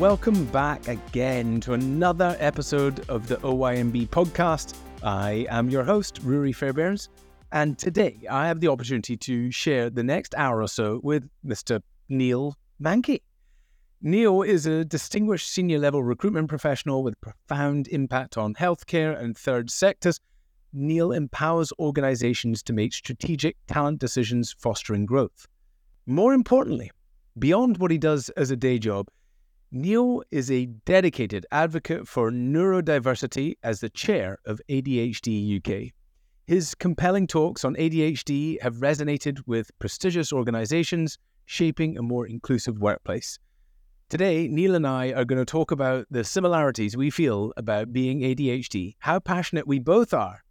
welcome back again to another episode of the OYNB podcast. I am your host, Ruari Fairbairns, and today I have the opportunity to share the next hour or so with Mr. Neal Mankey. Neal is a distinguished senior level recruitment professional with profound impact on healthcare and third sectors. Neal empowers organizations to make strategic talent decisions, fostering growth. More importantly, beyond what he does as a day job, Neal is a dedicated advocate for neurodiversity as the chair of ADHD UK. His compelling talks on ADHD have resonated with prestigious organizations, shaping a more inclusive workplace. Today, Neal and I are going to talk about the similarities we feel about being ADHD, how passionate we both are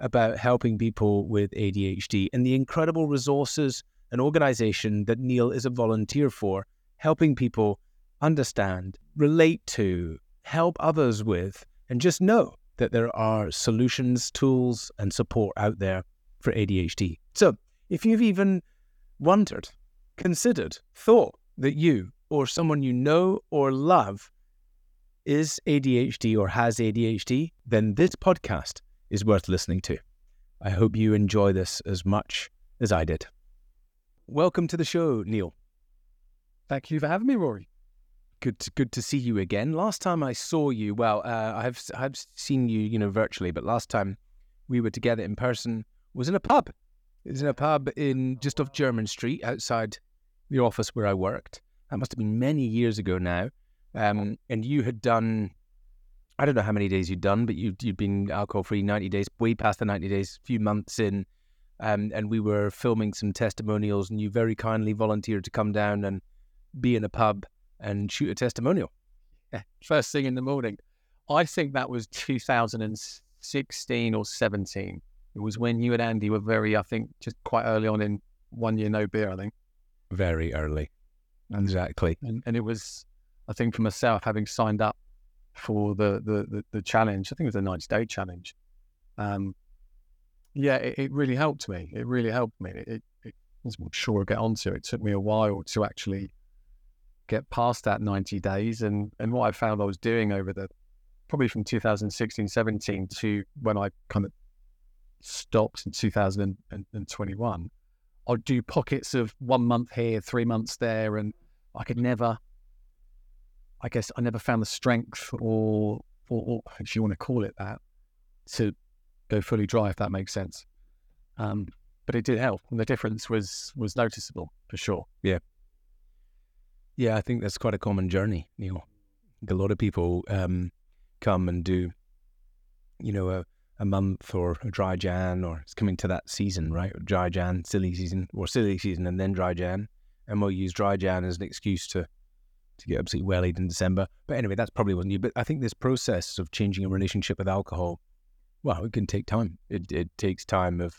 about helping people with ADHD, and the incredible resources and organization that Neal is a volunteer for, helping people understand, relate to, help others with, and just know that there are solutions, tools, and support out there for ADHD. So, if you've even wondered, considered, thought that you or someone you know or love is ADHD or has ADHD, then this podcast is worth listening to. I hope you enjoy this as much as I did. Welcome to the show, Neal. Thank you for having me, Ruari. Good, to, good to see you again. Last time I saw you, well, uh, I've I've seen you, you know, virtually, but last time we were together in person was in a pub. It was in a pub in just off Jermyn Street, outside the office where I worked. That must have been many years ago now. Um, and you had done, I don't know how many days you'd done, but you'd, you'd been alcohol free 90 days, way past the 90 days, a few months in. Um, and we were filming some testimonials, and you very kindly volunteered to come down and be in a pub and shoot a testimonial. Yeah, first thing in the morning. I think that was 2016 or 17. It was when you and Andy were very, I think, just quite early on in one year no beer, I think. Very early. Exactly. And, and it was, I think, for myself, having signed up for the, the, the, the challenge, I think it was a 90 day challenge. Um, yeah, it, it, really helped me. It really helped me. It, it, it I'm sure I'll get onto it. It took me a while to actually get past that 90 days. And, and what I found I was doing over the probably from 2016, 17 to when I kind of stopped in 2021, I'd do pockets of one month here, three months there. And I could never, I guess I never found the strength or, or, or if you want to call it that, to go fully dry, if that makes sense. Um, but it did help, and the difference was was noticeable for sure. Yeah, yeah, I think that's quite a common journey. You know, a lot of people um, come and do, you know, a, a month or a dry Jan, or it's coming to that season, right? Dry Jan, silly season, or silly season, and then dry Jan, and we'll use dry Jan as an excuse to to get absolutely wellied in December. But anyway, that's probably wasn't you. But I think this process of changing a relationship with alcohol, well, it can take time. It it takes time of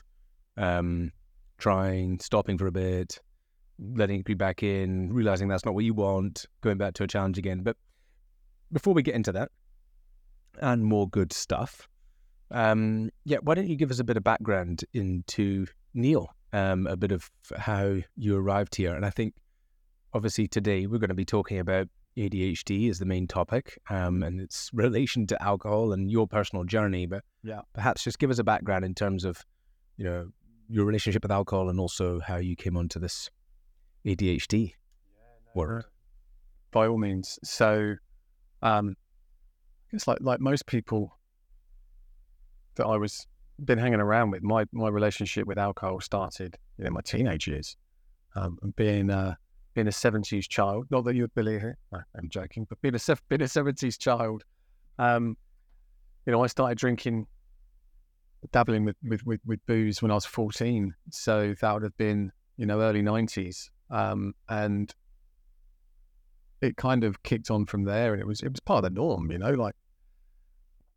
um, trying, stopping for a bit, letting it back in, realizing that's not what you want, going back to a challenge again. But before we get into that and more good stuff, um, yeah, why don't you give us a bit of background into Neal, um, a bit of how you arrived here? And I think obviously today we're going to be talking about ADHD as the main topic um, and its relation to alcohol and your personal journey. But yeah, perhaps just give us a background in terms of, you know, your relationship with alcohol and also how you came onto this ADHD work. By all means. So, um, it's like like most people that I was been hanging around with. My my relationship with alcohol started in my teenage years. Um, and being a being a seventies child, not that you'd believe it. No, I'm joking, but being a being a seventies child, um, you know, I started drinking, dabbling with, with with with booze when I was fourteen. So that would have been you know early nineties. Um, and it kind of kicked on from there, and it was it was part of the norm, you know. Like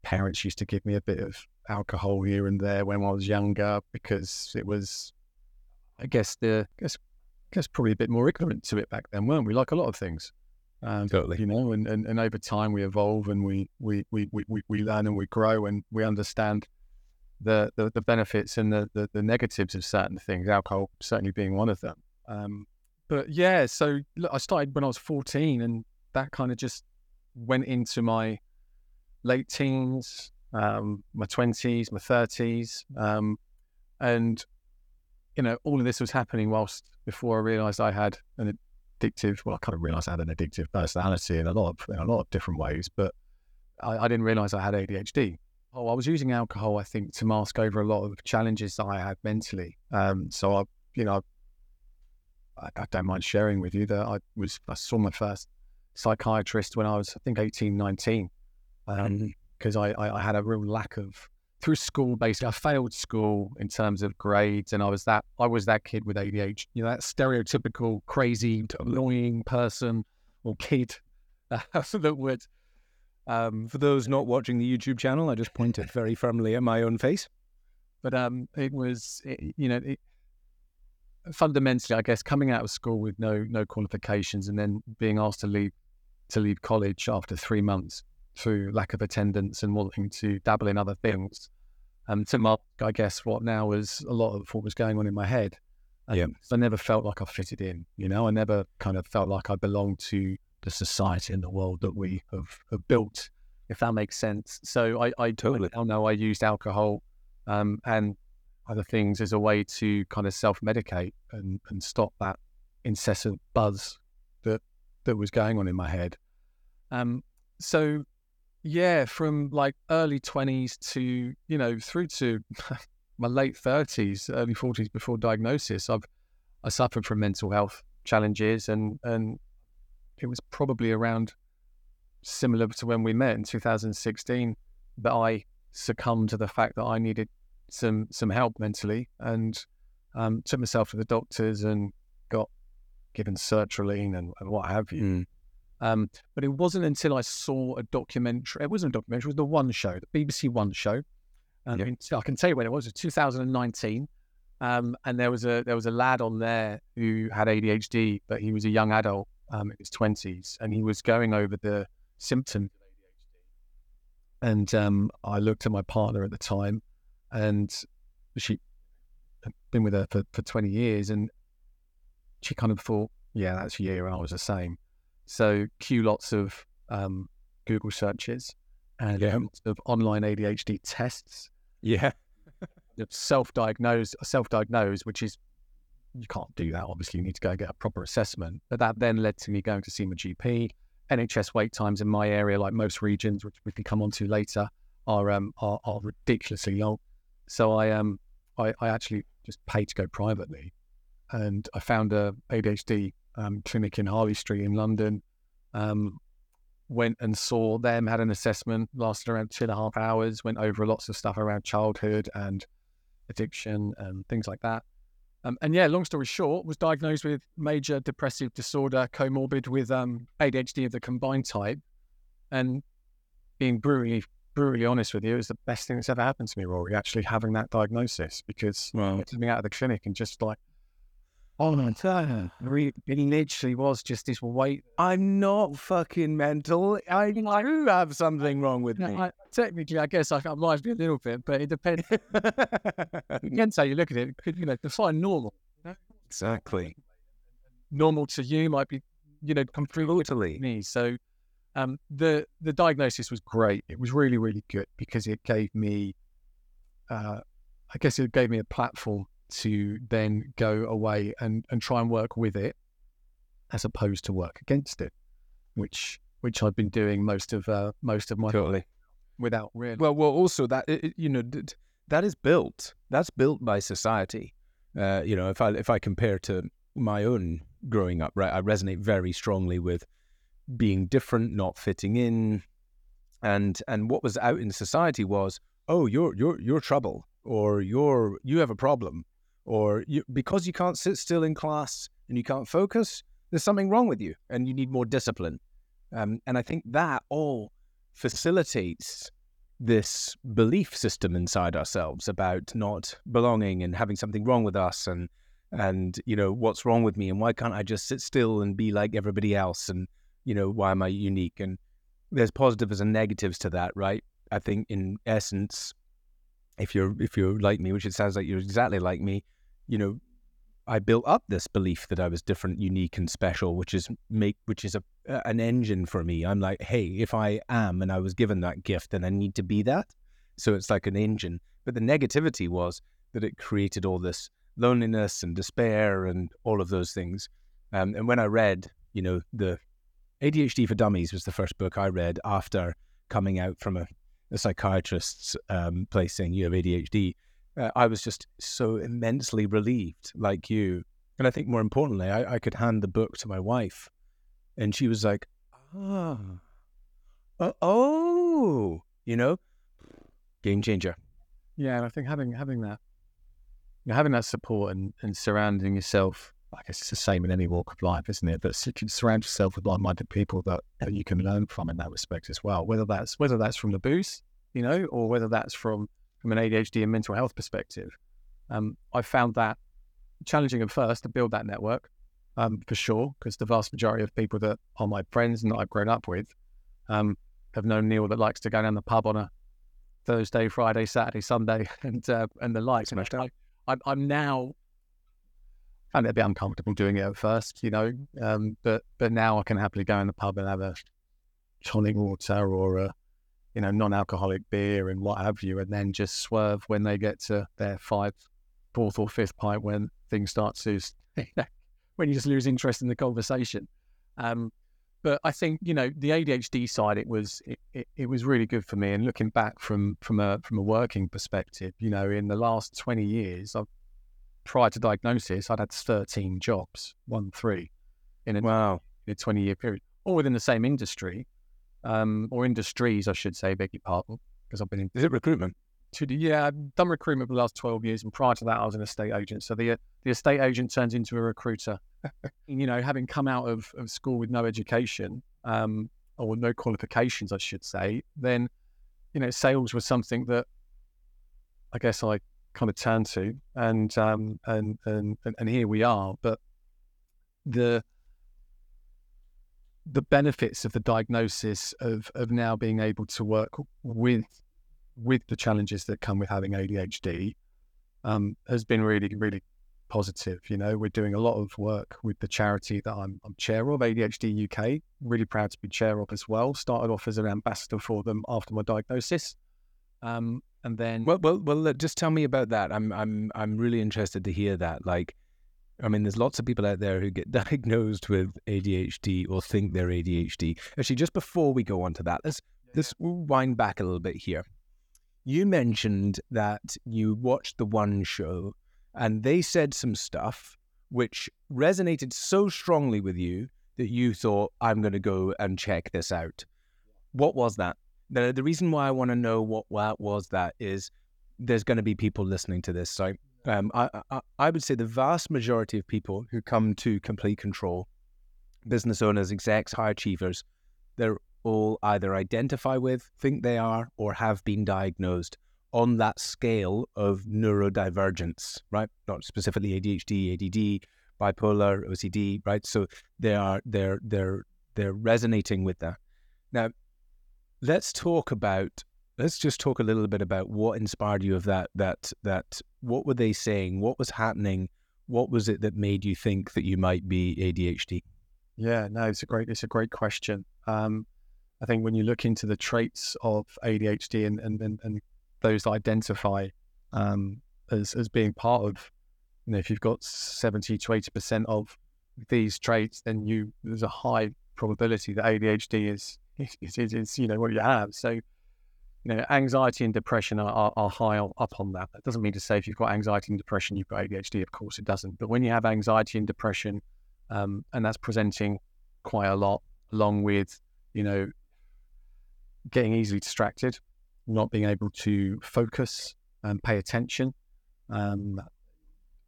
parents used to give me a bit of alcohol here and there when I was younger because it was, I guess the I guess I guess probably a bit more ignorant to it back then, weren't we? Like a lot of things. Um, totally. You know, and, and, and over time we evolve and we, we, we, we, we learn and we grow and we understand the, the, the benefits and the, the, the, negatives of certain things, alcohol certainly being one of them. Um, but yeah, so look, I started when I was 14 and that kind of just went into my late teens, um, my twenties, my thirties, um, and you know, all of this was happening whilst before I realised I had an addictive. Well, I kind of realised I had an addictive personality in a lot of in a lot of different ways, but I, I didn't realise I had ADHD. Oh, I was using alcohol, I think, to mask over a lot of challenges that I had mentally. Um, so I, you know, I, I, don't mind sharing with you that I was I saw my first psychiatrist when I was, I think, 18, 19, because um, mm-hmm. I, I had a real lack of through school basically i failed school in terms of grades and i was that i was that kid with adhd you know that stereotypical crazy annoying person or kid uh, that would um, for those not watching the youtube channel i just pointed very firmly at my own face but um, it was it, you know it, fundamentally i guess coming out of school with no no qualifications and then being asked to leave to leave college after three months through lack of attendance and wanting to dabble in other things. Um, to mark, I guess, what now was a lot of what was going on in my head. Um, yeah. I never felt like I fitted in, you know, I never kind of felt like I belonged to the society and the world that we have, have built, if that makes sense. So I, I totally I know I used alcohol um, and other things as a way to kind of self medicate and, and stop that incessant buzz that that was going on in my head. Um, so yeah, from like early 20s to, you know, through to my late 30s, early 40s before diagnosis, I've I suffered from mental health challenges and and it was probably around similar to when we met in 2016 that I succumbed to the fact that I needed some some help mentally and um, took myself to the doctors and got given sertraline and, and what have you. Mm. Um, but it wasn't until I saw a documentary. It wasn't a documentary. It was the One Show, the BBC One Show. And yeah. I can tell you when it was. It was 2019. Um, and there was a there was a lad on there who had ADHD, but he was a young adult um, in his twenties, and he was going over the symptoms of ADHD. And um, I looked at my partner at the time, and she had been with her for, for 20 years, and she kind of thought, yeah, that's you. I was the same. So cue lots of um, Google searches and yeah. lots of online ADHD tests. Yeah. self-diagnose, self-diagnose, which is you can't do that. Obviously, you need to go get a proper assessment. But that then led to me going to see my GP. NHS wait times in my area, like most regions, which we can come on to later, are um are, are ridiculously long. So I um I, I actually just paid to go privately, and I found a ADHD um, clinic in Harley Street in London. Um, went and saw them, had an assessment, lasted around two and a half hours, went over lots of stuff around childhood and addiction and things like that. Um, and yeah, long story short, was diagnosed with major depressive disorder, comorbid with um, ADHD of the combined type. And being brutally, brutally honest with you, is the best thing that's ever happened to me, Ruari, actually having that diagnosis because wow. coming out of the clinic and just like Oh my god! It literally was just this weight. I'm not fucking mental. I do have something wrong with me. I, technically, I guess I, I might be a little bit, but it depends. depends how you look at it. Could you know, define normal. Exactly. Normal to you might be, you know, completely totally. me. So, um, the the diagnosis was great. It was really, really good because it gave me, uh, I guess it gave me a platform to then go away and, and try and work with it as opposed to work against it, which which I've been doing most of uh, most of my totally without really. Well, well, also that it, you know that is built. That's built by society. Uh, you know, if I if I compare to my own growing up, right, I resonate very strongly with being different, not fitting in, and and what was out in society was, oh, you're you're you're trouble, or you're you have a problem, or you, because you can't sit still in class and you can't focus, there's something wrong with you and you need more discipline. Um, and I think that all facilitates this belief system inside ourselves about not belonging and having something wrong with us and and you know what's wrong with me and why can't I just sit still and be like everybody else and you know why am I unique and there's positives and negatives to that right I think in essence if you're if you're like me which it sounds like you're exactly like me you know, I built up this belief that I was different, unique, and special, which is make which is a an engine for me. I'm like, hey, if I am and I was given that gift, then I need to be that. So it's like an engine. But the negativity was that it created all this loneliness and despair and all of those things. Um, and when I read, you know, the ADHD for Dummies was the first book I read after coming out from a, a psychiatrist's um, place saying you have ADHD. Uh, I was just so immensely relieved, like you. And I think more importantly, I, I could hand the book to my wife, and she was like, "Ah, oh, oh, you know, game changer." Yeah, and I think having having that, having that support and, and surrounding yourself, I guess it's the same in any walk of life, isn't it? But you can surround yourself with like-minded people that, that you can learn from in that respect as well. Whether that's whether that's from the booze, you know, or whether that's from from an ADHD and mental health perspective. Um, I found that challenging at first to build that network, um, for sure, because the vast majority of people that are my friends and that I've grown up with um, have known Neal that likes to go down the pub on a Thursday, Friday, Saturday, Sunday, and uh, and the like. And I, I, I'm now found it a bit uncomfortable doing it at first, you know, um, but but now I can happily go in the pub and have a tonic water or a you know non-alcoholic beer and what have you, and then just swerve when they get to their five, fourth or fifth pint when things start to when you just lose interest in the conversation. Um, but I think you know the ADHD side. It was it, it, it, was really good for me. And looking back from from a from a working perspective, you know, in the last twenty years, I've, prior to diagnosis, I'd had thirteen jobs, one three, in a wow in a twenty year period, all within the same industry, um, or industries, I should say. Beg your pardon, because I've been in. Is it recruitment? To the, yeah, I've done recruitment for the last twelve years, and prior to that, I was an estate agent. So the the estate agent turns into a recruiter you know, having come out of, of school with no education um, or no qualifications, I should say, then, you know, sales was something that I guess I kind of turned to, and um, and and and here we are. But the the benefits of the diagnosis of of now being able to work with with the challenges that come with having ADHD um, has been really really positive. You know, we're doing a lot of work with the charity that I'm, I'm, chair of, ADHD UK. Really proud to be chair of as well. Started off as an ambassador for them after my diagnosis, um, and then well, well, well. Just tell me about that. I'm, I'm, I'm really interested to hear that. Like, I mean, there's lots of people out there who get diagnosed with ADHD or think they're ADHD. Actually, just before we go on to that, let's let's wind back a little bit here. You mentioned that you watched the one show and they said some stuff which resonated so strongly with you that you thought, I'm going to go and check this out. What was that? The, the reason why I want to know what, what was that is there's going to be people listening to this. So um, I, I, I would say the vast majority of people who come to complete control, business owners, execs, high achievers, they're all either identify with, think they are, or have been diagnosed on that scale of neurodivergence, right? Not specifically ADHD, ADD, bipolar, OCD, right? So they are they're they're they're resonating with that. Now, let's talk about let's just talk a little bit about what inspired you of that that that what were they saying? What was happening? What was it that made you think that you might be ADHD? Yeah, no, it's a great it's a great question. Um, I think when you look into the traits of ADHD and and, and, and those identify um, as as being part of. You know, if you've got seventy to eighty percent of these traits, then you there's a high probability that ADHD is is, is you know what you have. So, you know, anxiety and depression are, are, are high up on that. That doesn't mean to say if you've got anxiety and depression, you've got ADHD. Of course, it doesn't. But when you have anxiety and depression, um, and that's presenting quite a lot, along with you know getting easily distracted, not being able to focus and pay attention. Um,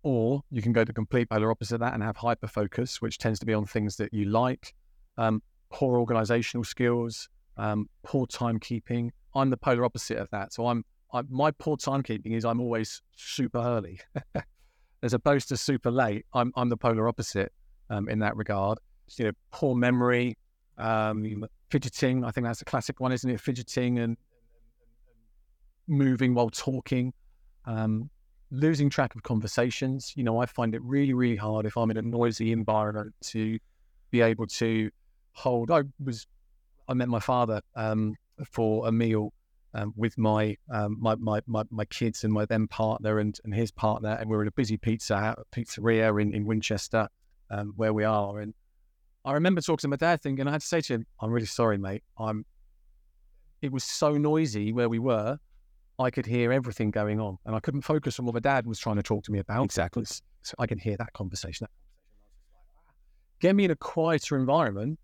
or you can go the complete polar opposite of that and have hyper focus, which tends to be on things that you like, um, poor organizational skills, um, poor timekeeping. I'm the polar opposite of that. So I'm, I'm my poor timekeeping is I'm always super early, as opposed to super late. I'm I'm the polar opposite um, in that regard. You know, poor memory, um, fidgeting. I think that's a classic one, isn't it? Fidgeting and moving while talking. Um, losing track of conversations. You know, I find it really, really hard if I'm in a noisy environment to be able to hold. I was, I met my father um, for a meal um, with my, um, my, my my my kids and my then partner and, and his partner, and we are in a busy pizza pizzeria in in Winchester, um, where we are. And I remember talking to my dad, thinking I had to say to him, "I'm really sorry, mate. I'm." It was so noisy where we were I could hear everything going on and I couldn't focus on what my dad was trying to talk to me about. Exactly. So I could hear that conversation. Get me in a quieter environment,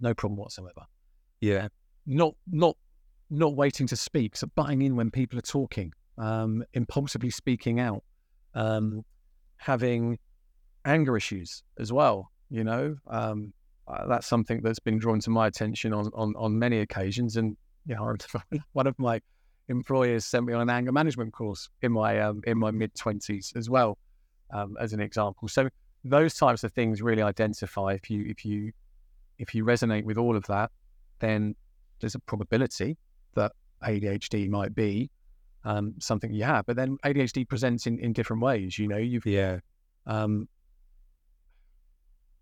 no problem whatsoever. Yeah. Not not not waiting to speak, so butting in when people are talking, um, impulsively speaking out, um, having anger issues as well. You know, um, uh, that's something that's been drawn to my attention on on, on many occasions, and you know, one of my employers sent me on an anger management course in my um, in my mid twenties as well, um, as an example. So those types of things really identify if you if you if you resonate with all of that, then there's a probability that ADHD might be um, something you have. But then ADHD presents in, in different ways. You know, you've yeah, um,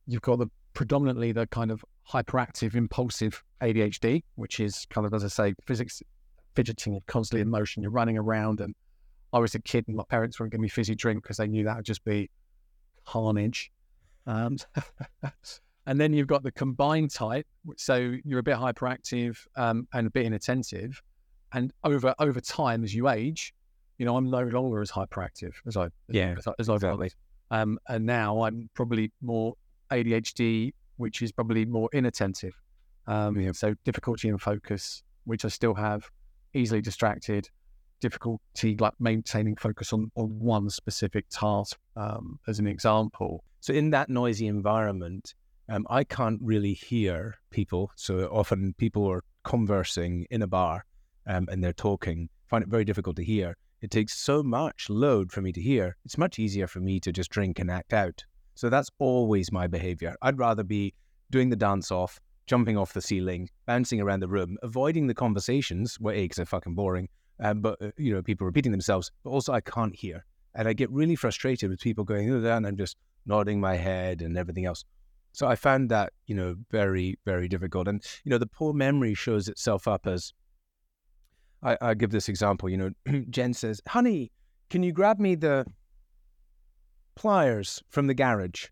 you've got the predominantly the kind of hyperactive, impulsive ADHD, which is kind of, as I say, physics, fidgeting, constantly in motion. You're running around. And I was a kid, and my parents wouldn't give me fizzy drink because they knew that would just be carnage. Um, and then you've got the combined type, so you're a bit hyperactive um, and a bit inattentive. And over over time, as you age, you know, I'm no longer as hyperactive as I yeah as, as I've exactly. Um, and now I'm probably more ADHD, which is probably more inattentive. Um, yeah. So difficulty in focus, which I still have, easily distracted, difficulty like maintaining focus on, on one specific task, um, as an example. So in that noisy environment, um, I can't really hear people. So often people are conversing in a bar um, and they're talking. find it very difficult to hear. It takes so much load for me to hear. It's much easier for me to just drink and act out. So that's always my behavior. I'd rather be doing the dance off, jumping off the ceiling, bouncing around the room, avoiding the conversations, well, A, because they're fucking boring, um, but, uh, you know, people repeating themselves, but also I can't hear. And I get really frustrated with people going, oh, and I'm just nodding my head and everything else. So I found that, you know, very, very difficult. And, you know, the poor memory shows itself up as I, I give this example, you know, Jen says, honey, can you grab me the pliers from the garage.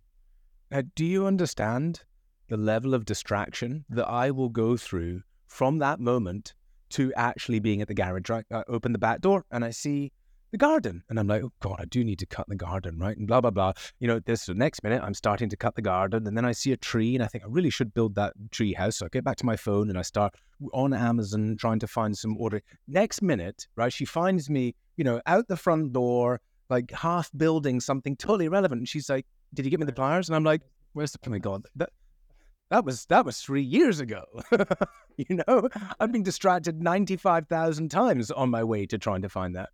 Uh, do you understand the level of distraction that I will go through from that moment to actually being at the garage? I open the back door and I see the garden, and I'm like, oh god, I do need to cut the garden, right? And blah blah blah. You know, this the next minute I'm starting to cut the garden, and then I see a tree, and I think I really should build that tree house. So I get back to my phone and I start on Amazon trying to find some order. Next minute, right, she finds me, you know, out the front door like half building something totally irrelevant. And she's like, "Did you give me the pliers?" And I'm like, "Where's the? Oh my god, that that was that was three years ago. you know, I've been distracted ninety five thousand times on my way to trying to find that.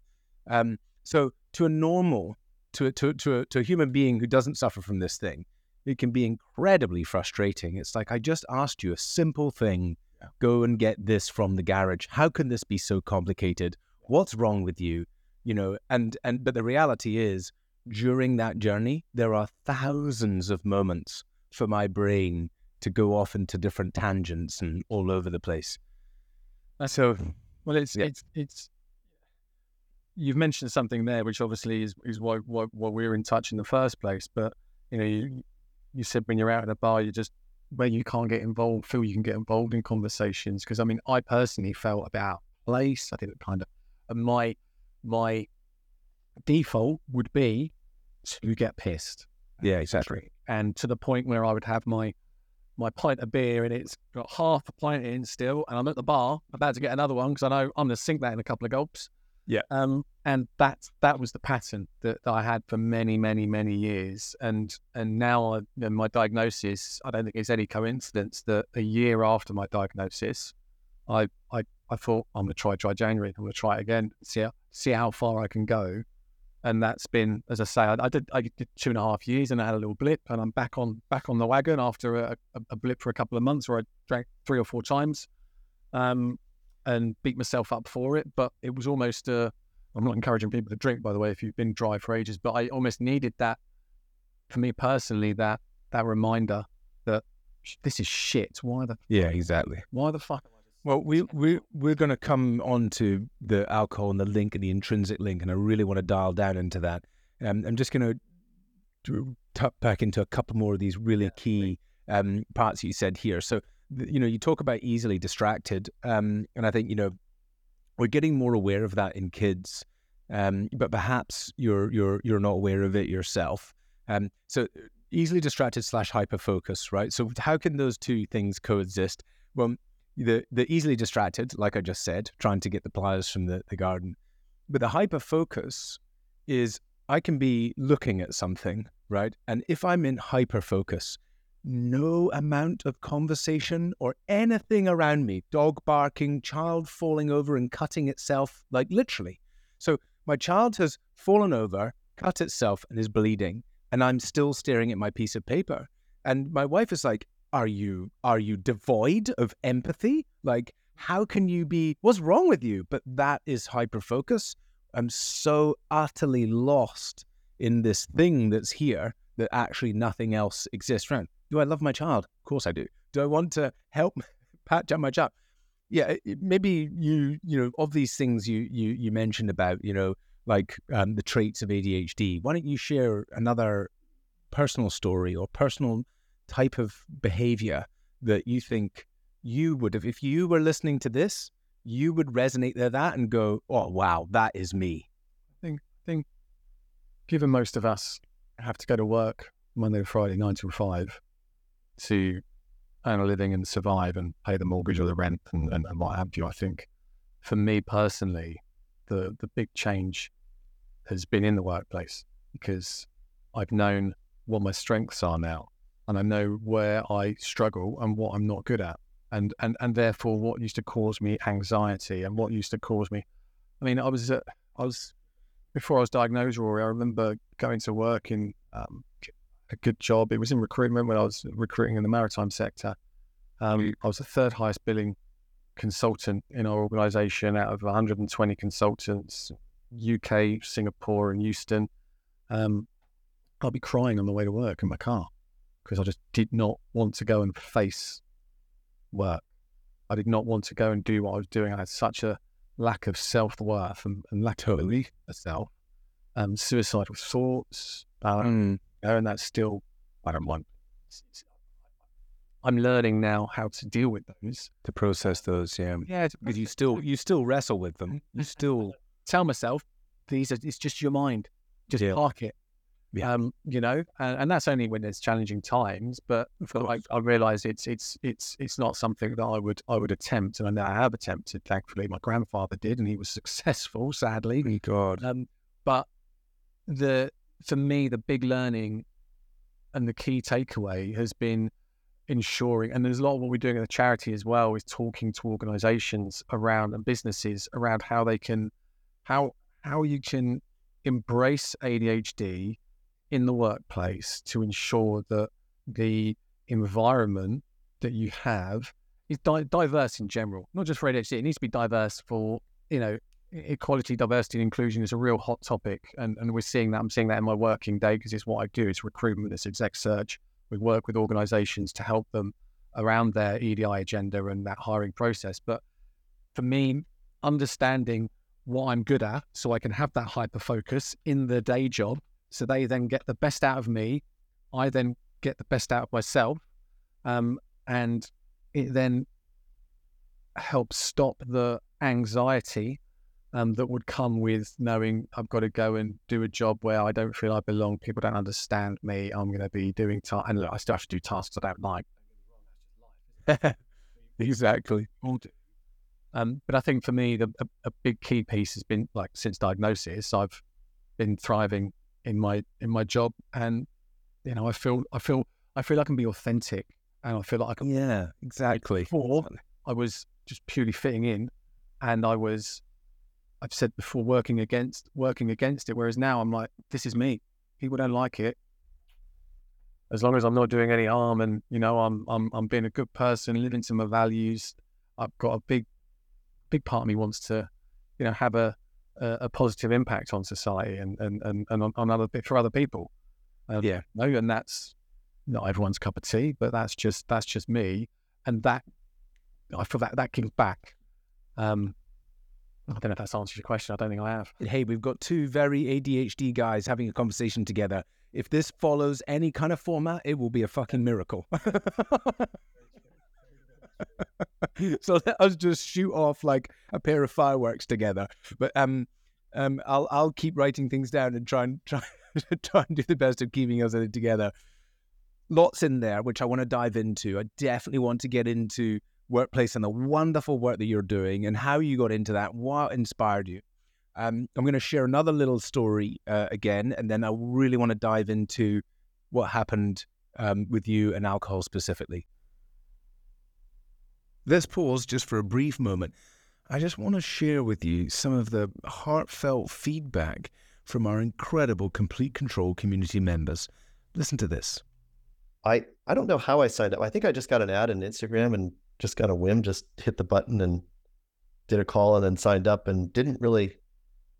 Um, so to a normal, to a, to to a, to a human being who doesn't suffer from this thing, it can be incredibly frustrating. It's like I just asked you a simple thing. Go and get this from the garage. How can this be so complicated? What's wrong with you? you know and and but the reality is during that journey there are thousands of moments for my brain to go off into different tangents and all over the place so well it's yeah. it's it's you've mentioned something there which obviously is is why, why why we're in touch in the first place but you know you you said when you're out at a bar you just where you can't get involved feel you can get involved in conversations because i mean i personally felt about place i think it kind of my my default would be to get pissed. Yeah, exactly. And to the point where I would have my my pint of beer and it's got half a pint in still, and I'm at the bar about to get another one because I know I'm going to sink that in a couple of gulps. Yeah. Um, and that that was the pattern that, that I had for many, many, many years. And and now I, my diagnosis, I don't think it's any coincidence that a year after my diagnosis, I I I thought I'm to try dry January. I'm to try it again, see how, see how far I can go. And that's been, as I say, I, I, did I did two and a half years, and I had a little blip, and I'm back on back on the wagon after a, a, a blip for a couple of months, where I drank three or four times, um, and beat myself up for it. But it was almost a I'm not encouraging people to drink, by the way, if you've been dry for ages, but I almost needed that for me personally, that that reminder that this is shit. Why the Yeah, exactly. why the fuck? am I just- Well, we we we're going to come on to the alcohol and the link and the intrinsic link, and I really want to dial down into that. Um, I'm just going to tap back into a couple more of these really key um, parts you said here. So, you know, you talk about easily distracted, um, and I think you know we're getting more aware of that in kids, um, but perhaps you're you're you're not aware of it yourself. Um, so, easily distracted slash hyper focus, right? So, how can those two things coexist? Well, the the easily distracted, like I just said, trying to get the pliers from the, the garden. But the hyper focus is I can be looking at something, right? And if I'm in hyper focus, no amount of conversation or anything around me, dog barking, child falling over and cutting itself, like literally. So my child has fallen over, cut itself, and is bleeding, and I'm still staring at my piece of paper. And my wife is like, are you are you devoid of empathy? Like how can you be what's wrong with you? But that is hyper focus i'm so utterly lost in this thing that's here that actually nothing else exists around do i love my child? Of course i do. Do i want to help pat down my child? Yeah maybe you you know of these things you you you mentioned about you know like um, the traits of adhd why don't you share another personal story or personal type of behavior that you think you would have, if you were listening to this, you would resonate to that and go, oh, wow, that is me. I think i think given most of us have to go to work Monday to Friday, nine to five, to earn a living and survive and pay the mortgage or the rent and, and, and what have you, I think for me personally, the the big change has been in the workplace because I've known what my strengths are now and I know where I struggle and what I'm not good at. And and and therefore what used to cause me anxiety and what used to cause me I mean, I was uh, I was before I was diagnosed, Ruari, I remember going to work in um, a good job. It was in recruitment when I was recruiting in the maritime sector. Um, I was the third highest billing consultant in our organisation out of 120 consultants, UK, Singapore, and Houston. Um, I'd be crying on the way to work in my car because I just did not want to go and face work. I did not want to go and do what I was doing. I had such a lack of self worth and, and lack of belief myself, um, suicidal thoughts, Mm. Know, and that's still I don't want. I'm learning now how to deal with those. To process those, yeah. Yeah, Because you still you still wrestle with them. You still tell myself these are it's just your mind. Just Yeah. park it. Yeah. Um, you know, and, and that's only when there's challenging times. But I, I realise it's it's it's it's not something that I would I would attempt, and I know I have attempted. Thankfully, my grandfather did, and he was successful. Sadly, Oh, God. Um, but the for me, the big learning and the key takeaway has been ensuring, and there's a lot of what we're doing at the charity as well, is talking to organisations around and businesses around how they can, how how you can embrace ADHD in the workplace to ensure that the environment that you have is di- diverse in general, not just for ADHD. It needs to be diverse for you know equality, diversity, and inclusion is a real hot topic, and, and we're seeing that. I'm seeing that in my working day because it's what I do. It's recruitment, it's exec search. We work with organisations to help them around their EDI agenda and that hiring process. But for me, understanding what I'm good at, so I can have that hyper focus in the day job, so they then get the best out of me. I then get the best out of myself, um, and it then helps stop the anxiety um, that would come with knowing I've got to go and do a job where I don't feel I belong. People don't understand me. I'm going to be doing tasks, and look, I still have to do tasks I don't like. exactly. Um, but I think for me, the, a, a big key piece has been like since diagnosis, I've been thriving in my in my job, and you know, I feel I feel I feel I can be authentic, and I feel like I can. Yeah, exactly. Before I was just purely fitting in, and I was, I've said before, working against working against it. Whereas now I'm like, this is me. People don't like it. As long as I'm not doing any harm, and you know, I'm I'm I'm being a good person, living to my values. I've got a big, big part of me wants to, you know, have a a, a positive impact on society and and and, and on, on other for other people. Um, yeah, no, and that's not everyone's cup of tea, but that's just that's just me, and that I feel that that gives back. Um, I don't know if that's answers your question. I don't think I have. Hey, we've got two very ADHD guys having a conversation together. If this follows any kind of format, it will be a fucking miracle. so let us just shoot off like a pair of fireworks together. But um, um, I'll I'll keep writing things down and try and try try and do the best of keeping us together. Lots in there which I want to dive into. I definitely want to get into workplace and the wonderful work that you're doing and how you got into that, what inspired you. Um, I'm going to share another little story uh, again, and then I really want to dive into what happened um, with you and alcohol specifically. Let's pause just for a brief moment. I just want to share with you some of the heartfelt feedback from our incredible Complete Control community members. Listen to this. I, I don't know how I signed up. I think I just got an ad on Instagram and just got a whim, just hit the button and did a call and then signed up and didn't really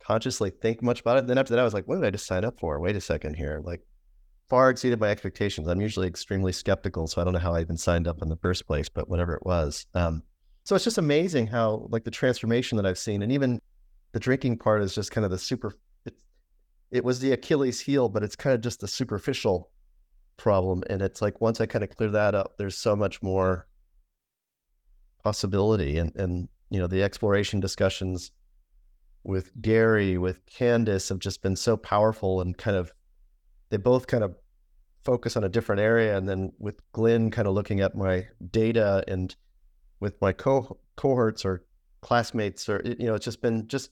consciously think much about it. And then after that, I was like, what did I just sign up for? Wait a second here. Like far exceeded my expectations. I'm usually extremely skeptical, so I don't know how I even signed up in the first place, but whatever it was. Um, so it's just amazing how like the transformation that I've seen, and even the drinking part is just kind of the super. It, it was the Achilles heel, but it's kind of just the superficial problem, and it's like once I kind of clear that up, there's so much more possibility and and you know the exploration discussions with Gary with Candace have just been so powerful and kind of they both kind of focus on a different area. And then with Glenn kind of looking at my data and with my co- cohorts or classmates or you know it's just been just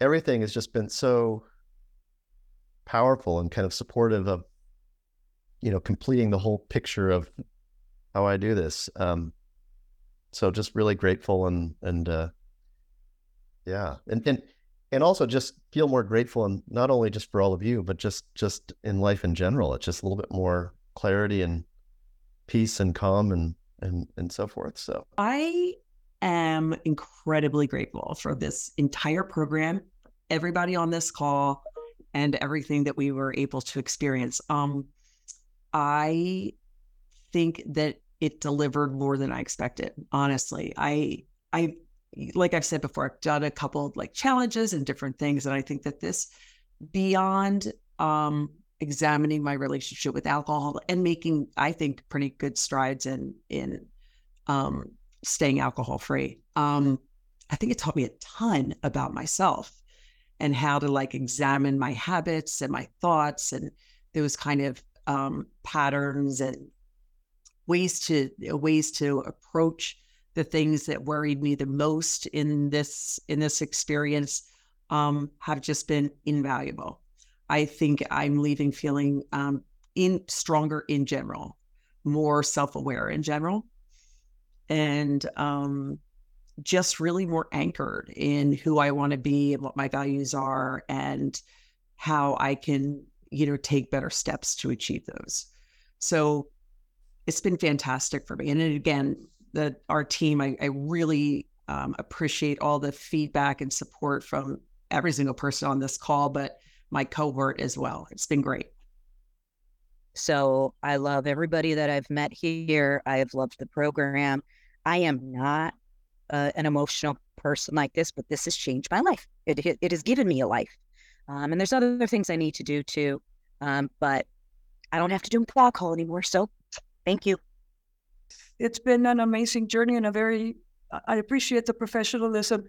everything has just been so powerful and kind of supportive of you know completing the whole picture of how I do this. Um so just really grateful and and uh, yeah, and and and also just feel more grateful and not only just for all of you, but just just in life in general. It's just a little bit more clarity and peace and calm and and and so forth. So I am incredibly grateful for this entire program, everybody on this call, and everything that we were able to experience. Um, I think that it delivered more than I expected. Honestly, I I like I've said before, I've done a couple of like challenges and different things, and I think that this beyond um, examining my relationship with alcohol and making I think pretty good strides in in um, staying alcohol free. Um, I think it taught me a ton about myself and how to like examine my habits and my thoughts and those kind of um, patterns and ways to ways to approach the things that worried me the most in this in this experience um, have just been invaluable. I think I'm leaving feeling um, in stronger in general, more self aware in general, and um, just really more anchored in who I want to be and what my values are and how I can you know take better steps to achieve those. So it's been fantastic for me. And again, the our team, I, I really um, appreciate all the feedback and support from every single person on this call, but my cohort as well. It's been great. So I love everybody that I've met here. I have loved the program. I am not uh, an emotional person like this, but this has changed my life. It it, has given me a life, um, and there's other things I need to do too. Um, but I don't have to do alcohol anymore. So Thank you. It's been an amazing journey and a very, I appreciate the professionalism.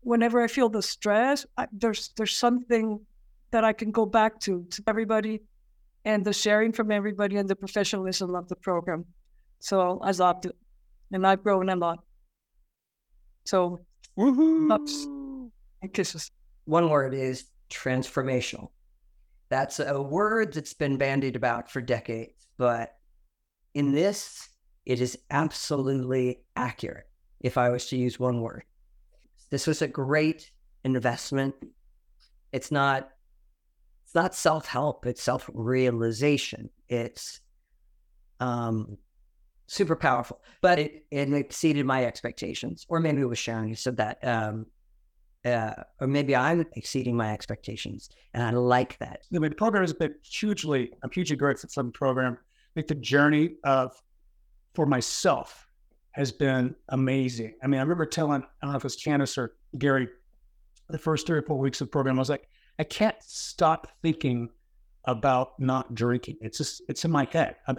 Whenever I feel the stress, I, there's there's something that I can go back to to everybody, and the sharing from everybody and the professionalism of the program. So I loved it, and I've grown a lot. So, ups and kisses. One word is transformational. That's a word that's been bandied about for decades, but in this, it is absolutely accurate if I was to use one word. This was a great investment. It's not it's not self-help, it's self-realization. It's um super powerful. But it, it exceeded my expectations. Or maybe it was Sharon who said that. Um uh, or maybe I'm exceeding my expectations, and I like that. The program has been hugely, I'm hugely grateful for program. I think the journey of for myself has been amazing. I mean, I remember telling, I don't know if it was Candace or Gary, the first three or four weeks of the program, I was like, I can't stop thinking about not drinking. It's just, it's in my head. I'm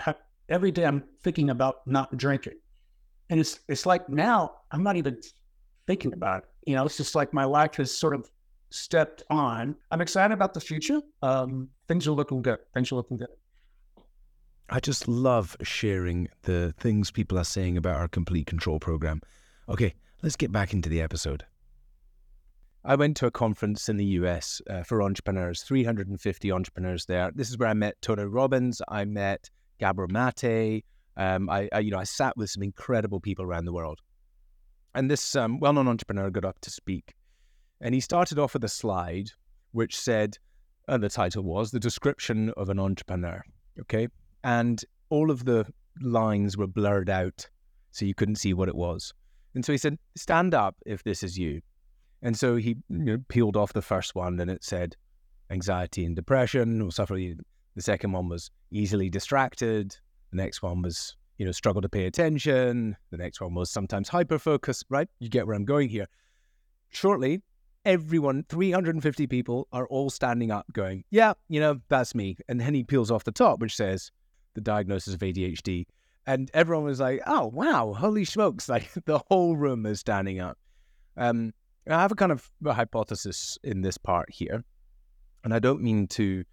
every day I'm thinking about not drinking. And it's, it's like now I'm not even thinking about it. You know, it's just like my life has sort of stepped on. I'm excited about the future. Um, things are looking good. Things are looking good. I just love sharing the things people are saying about our complete control program. Okay, let's get back into the episode. I went to a conference in the US uh, for entrepreneurs, 350 entrepreneurs there. This is where I met Tony Robbins. I met Gabor Mate. Um, I, I, you know, I sat with some incredible people around the world. And this um, well-known entrepreneur got up to speak, and he started off with a slide which said, and the title was "The Description of an Entrepreneur." Okay, and all of the lines were blurred out, so you couldn't see what it was. And so he said, "Stand up if this is you." And so he you know, peeled off the first one, and it said, "Anxiety and depression," or suffering. The second one was easily distracted. The next one was you know, struggle to pay attention. The next one was sometimes hyper focus, right? You get where I'm going here. Shortly, everyone, 350 people, are all standing up going, yeah, you know, that's me. And then he peels off the top, which says the diagnosis of ADHD. And everyone was like, oh, wow, holy smokes. Like the whole room is standing up. Um, I have a kind of a hypothesis in this part here. And I don't mean to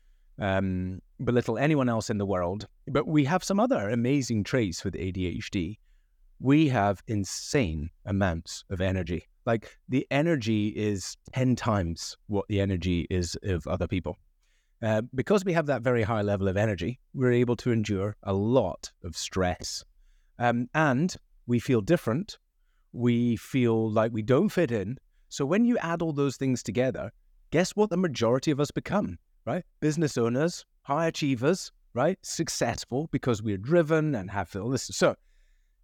um, belittle anyone else in the world, but we have some other amazing traits with ADHD. We have insane amounts of energy. Like the energy is 10 times what the energy is of other people. Uh, because we have that very high level of energy, we're able to endure a lot of stress. Um, and we feel different. We feel like we don't fit in. So when you add all those things together, guess what the majority of us become? right? Business owners, high achievers, right? Successful because we're driven and have all this. So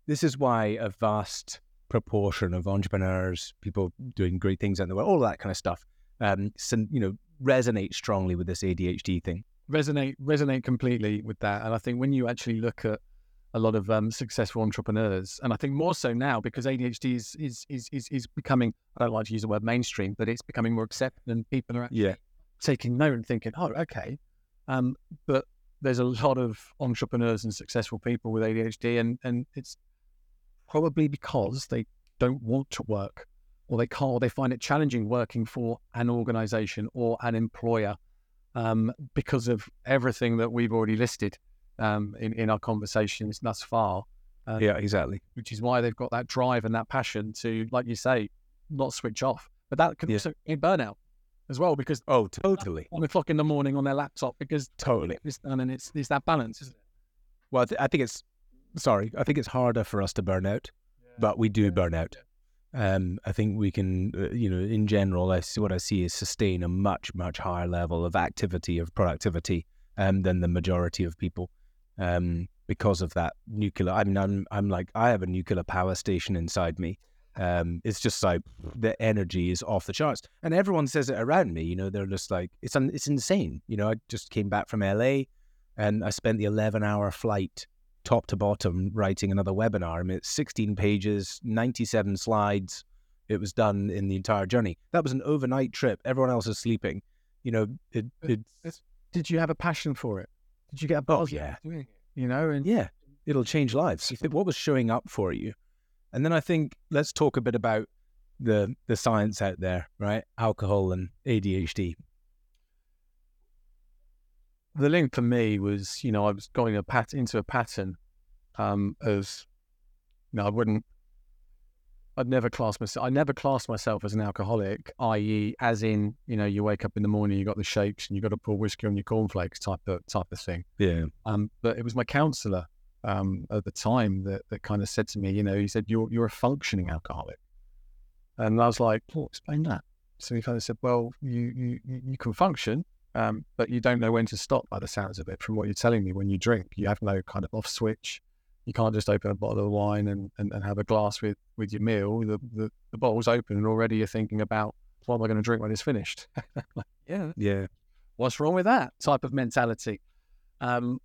this is why a vast proportion of entrepreneurs, people doing great things in the world, all that kind of stuff, um, you know, resonate strongly with this ADHD thing. Resonate, resonate completely with that. And I think when you actually look at a lot of um, successful entrepreneurs, and I think more so now because ADHD is, is is is is becoming. I don't like to use the word mainstream, but it's becoming more accepted, and people are actually yeah taking note and thinking, oh, okay. Um, but there's a lot of entrepreneurs and successful people with ADHD, and, and it's probably because they don't want to work or they can't, or they find it challenging working for an organization or an employer um, because of everything that we've already listed um, in, in our conversations thus far. Um, yeah, exactly. Which is why they've got that drive and that passion to, like you say, not switch off. But that can yeah. also be burnout as well because oh totally one o'clock in the morning on their laptop because totally it's done and it's it's that balance isn't it well I, th- I think it's sorry I think it's harder for us to burn out yeah. but we do yeah. burn out um, I think we can uh, you know in general I see what I see is sustain a much much higher level of activity of productivity um, than the majority of people um, because of that nuclear I mean I'm I'm like I have a nuclear power station inside me um, it's just like the energy is off the charts, and everyone says it around me. You know, they're just like it's it's insane. You know, I just came back from LA, and I spent the eleven hour flight top to bottom writing another webinar. I mean, it's sixteen pages, ninety seven slides. It was done in the entire journey. That was an overnight trip. Everyone else is sleeping. You know, it. it did you have a passion for it? Did you get a oh, buzz? Oh, yeah. You know, and yeah, it'll change lives. What was showing up for you and then I think let's talk a bit about the the science out there, right? Alcohol and ADHD. The link for me was, you know, I was going a pat into a pattern um, of, you know, I wouldn't, I'd never class myself, I never classed myself as an alcoholic, i.e., as in, you know, you wake up in the morning, you got the shakes, and you got to pour whiskey on your cornflakes type of type of thing. Yeah. Um, but it was my counsellor um, at the time that, that kind of said to me, you know, he said, you're, you're a functioning alcoholic. And I was like, well, explain that. So he kind of said, well, you, you, you can function, um, but you don't know when to stop by the sounds of it from what you're telling me when you drink. You have no kind of off switch. You can't just open a bottle of wine and, and, and have a glass with, with your meal. The, the, the bottle's open and already you're thinking about what am I going to drink when it's finished? yeah, Yeah. what's wrong with that type of mentality? Um,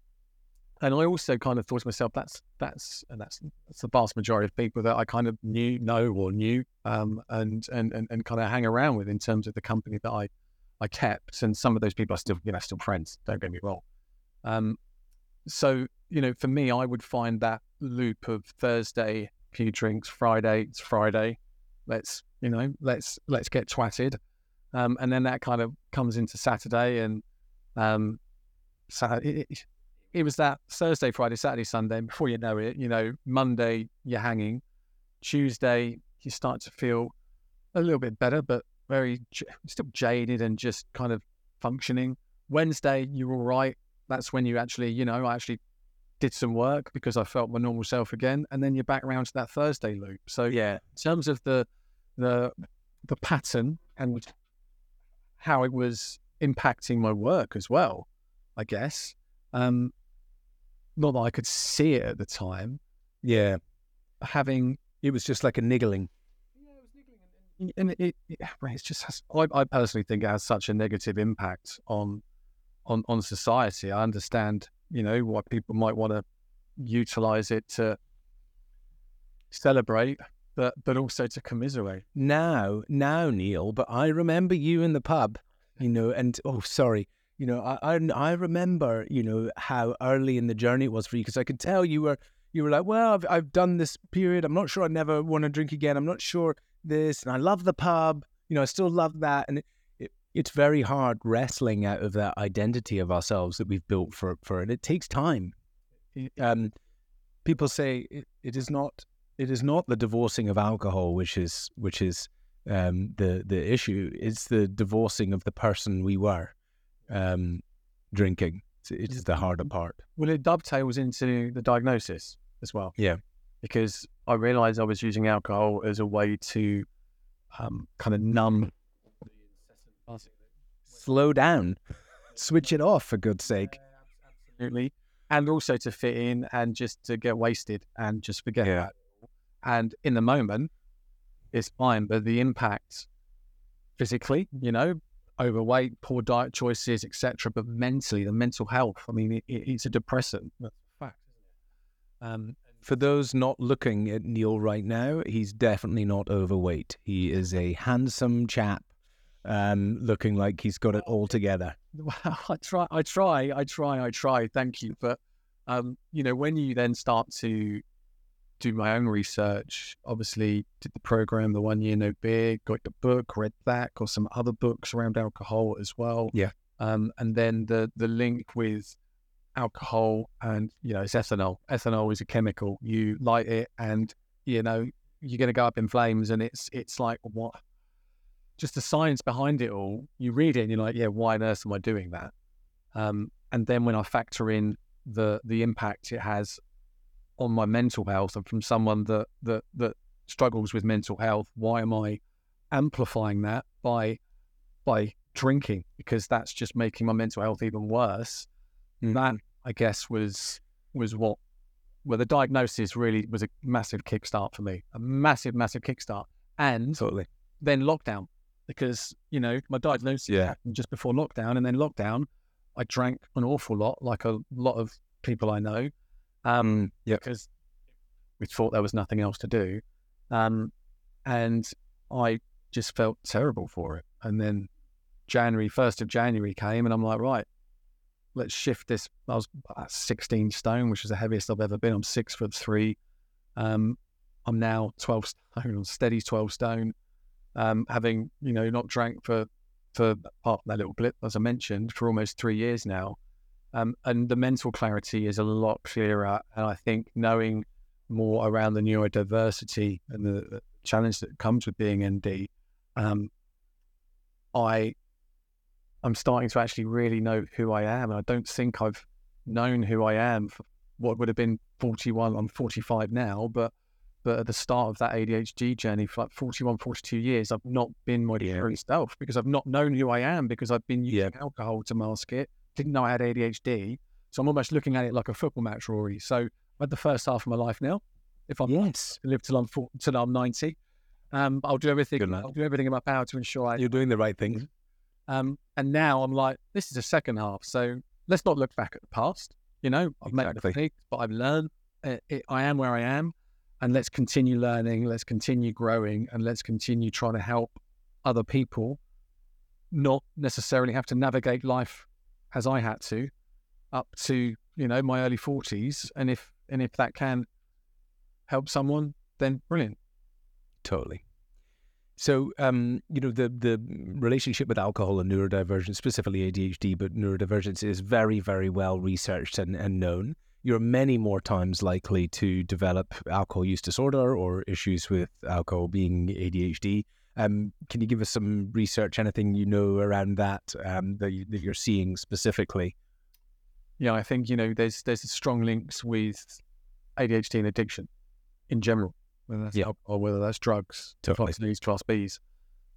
and I also kind of thought to myself, that's that's and that's that's the vast majority of people that I kind of knew, know, or knew, um, and and and, and kind of hang around with in terms of the company that I I kept, and some of those people are still you know still friends. Don't get me wrong. Um, so you know, for me, I would find that loop of Thursday, few drinks, Friday, it's Friday, let's you know, let's let's get twatted, um, and then that kind of comes into Saturday, and um, it, it, was that Thursday, Friday, Saturday, Sunday. Before you know it, you know, Monday you're hanging, Tuesday you start to feel a little bit better, but very j- still jaded and just kind of functioning. Wednesday you're all right. That's when you actually, you know, I actually did some work because I felt my normal self again, and then you're back around to that Thursday loop. So Yeah. in terms of the the the pattern and how it was impacting my work as well, I guess. Um, not that I could see it at the time. Yeah. Having It was just like a niggling. And it, it it's just has, I, I personally think it has such a negative impact on on on society. I understand, you know, why people might want to utilize it to celebrate, but but also to commiserate. Now, now, Neal, but I remember you in the pub, you know, and oh, sorry, you know, I I, I remember, you know, how early in the journey it was for you because I could tell you were you were like, well, I've I've done this period. I'm not sure I never want to drink again. I'm not sure this, and I love the pub. You know, I still love that, and it, it, it's very hard wrestling out of that identity of ourselves that we've built for for, and it takes time. Um, people say it, it is not it is not the divorcing of alcohol which is which is um, the the issue. It's the divorcing of the person we were um, drinking. It's, it's the harder part. Well, it dovetails into the diagnosis as well. Yeah. because I realised I was using alcohol as a way to um, kind of numb Slow down, switch it off for God's sake. absolutely, and also to fit in and just to get wasted and just forget Yeah. it. And in the moment, it's fine, but the impact physically, you know, overweight, poor diet choices, etc. But mentally, the mental health. I mean, it, it's a depressant. That's a fact. Um, For those not looking at Neal right now, he's definitely not overweight. He is a handsome chap, um, looking like he's got it all together. Well, I try, I try, I try, I try. Thank you, but um, you know, when you then start to do my own research, obviously did the program, the one year no beer, got the book, read that, got some other books around alcohol as well. Yeah. Um, and then the the link with alcohol and you know it's ethanol. Ethanol is a chemical. You light it, and you know you're going to go up in flames, and it's it's like what just the science behind it all, you read it and you're like, yeah, why on earth am I doing that? Um, and then when I factor in the the impact it has on my mental health and from someone that that that struggles with mental health, why am I amplifying that by by drinking? Because that's just making my mental health even worse. That I guess was was what well the diagnosis really was a massive kickstart for me. A massive, massive kickstart. And Totally. then lockdown because you know my diagnosis Yeah. happened just before lockdown, and then lockdown, I drank an awful lot, like a lot of people I know, um, Mm, yep. because we thought there was nothing else to do, um, and I just felt terrible for it. And then January first of January came, and I'm like, right, let's shift this. I was at 16 stone, which is the heaviest I've ever been. I'm six foot three. Um, I'm now 12 stone, I'm steady 12 stone um, having you know not drank for for apart that little blip as I mentioned for almost three years now, um, and the mental clarity is a lot clearer. And I think knowing more around the neurodiversity and the, the challenge that comes with being ND, um, I I'm starting to actually really know who I am, and I don't think I've known who I am for what would have been 41. I'm 45 now, but but at the start of that ADHD journey for like 41, 42 years, I've not been my Yeah. true self because I've not known who I am because I've been using alcohol to mask it. Didn't know I had ADHD. So I'm almost looking at it like a football match, Ruari. So I've had the first half of my life now. If I'm Yes. live till I'm 40, till I'm 90. Um, I'll do everything. I'll do everything in my power to ensure I. You're doing the right thing. Um, and now I'm like, this is a second half, so let's not look back at the past. You know, I've made Exactly. mistakes, but I've learned. Uh, it, I am where I am, and let's continue learning. Let's continue growing, and let's continue trying to help other people, not necessarily have to navigate life as I had to, up to you know my early forties. And if and if that can help someone, then brilliant. Totally. So, um, you know, the the relationship with alcohol and neurodivergence, specifically ADHD, but neurodivergence is very, very well researched and, and known. You're many more times likely to develop alcohol use disorder or issues with alcohol being ADHD. Um, can you give us some research, anything you know around that um, that, you, that you're seeing specifically? Yeah, I think you know there's there's strong links with ADHD and addiction in general, whether that's Yeah. alcohol, whether that's drugs, Totally. class A's, class B's.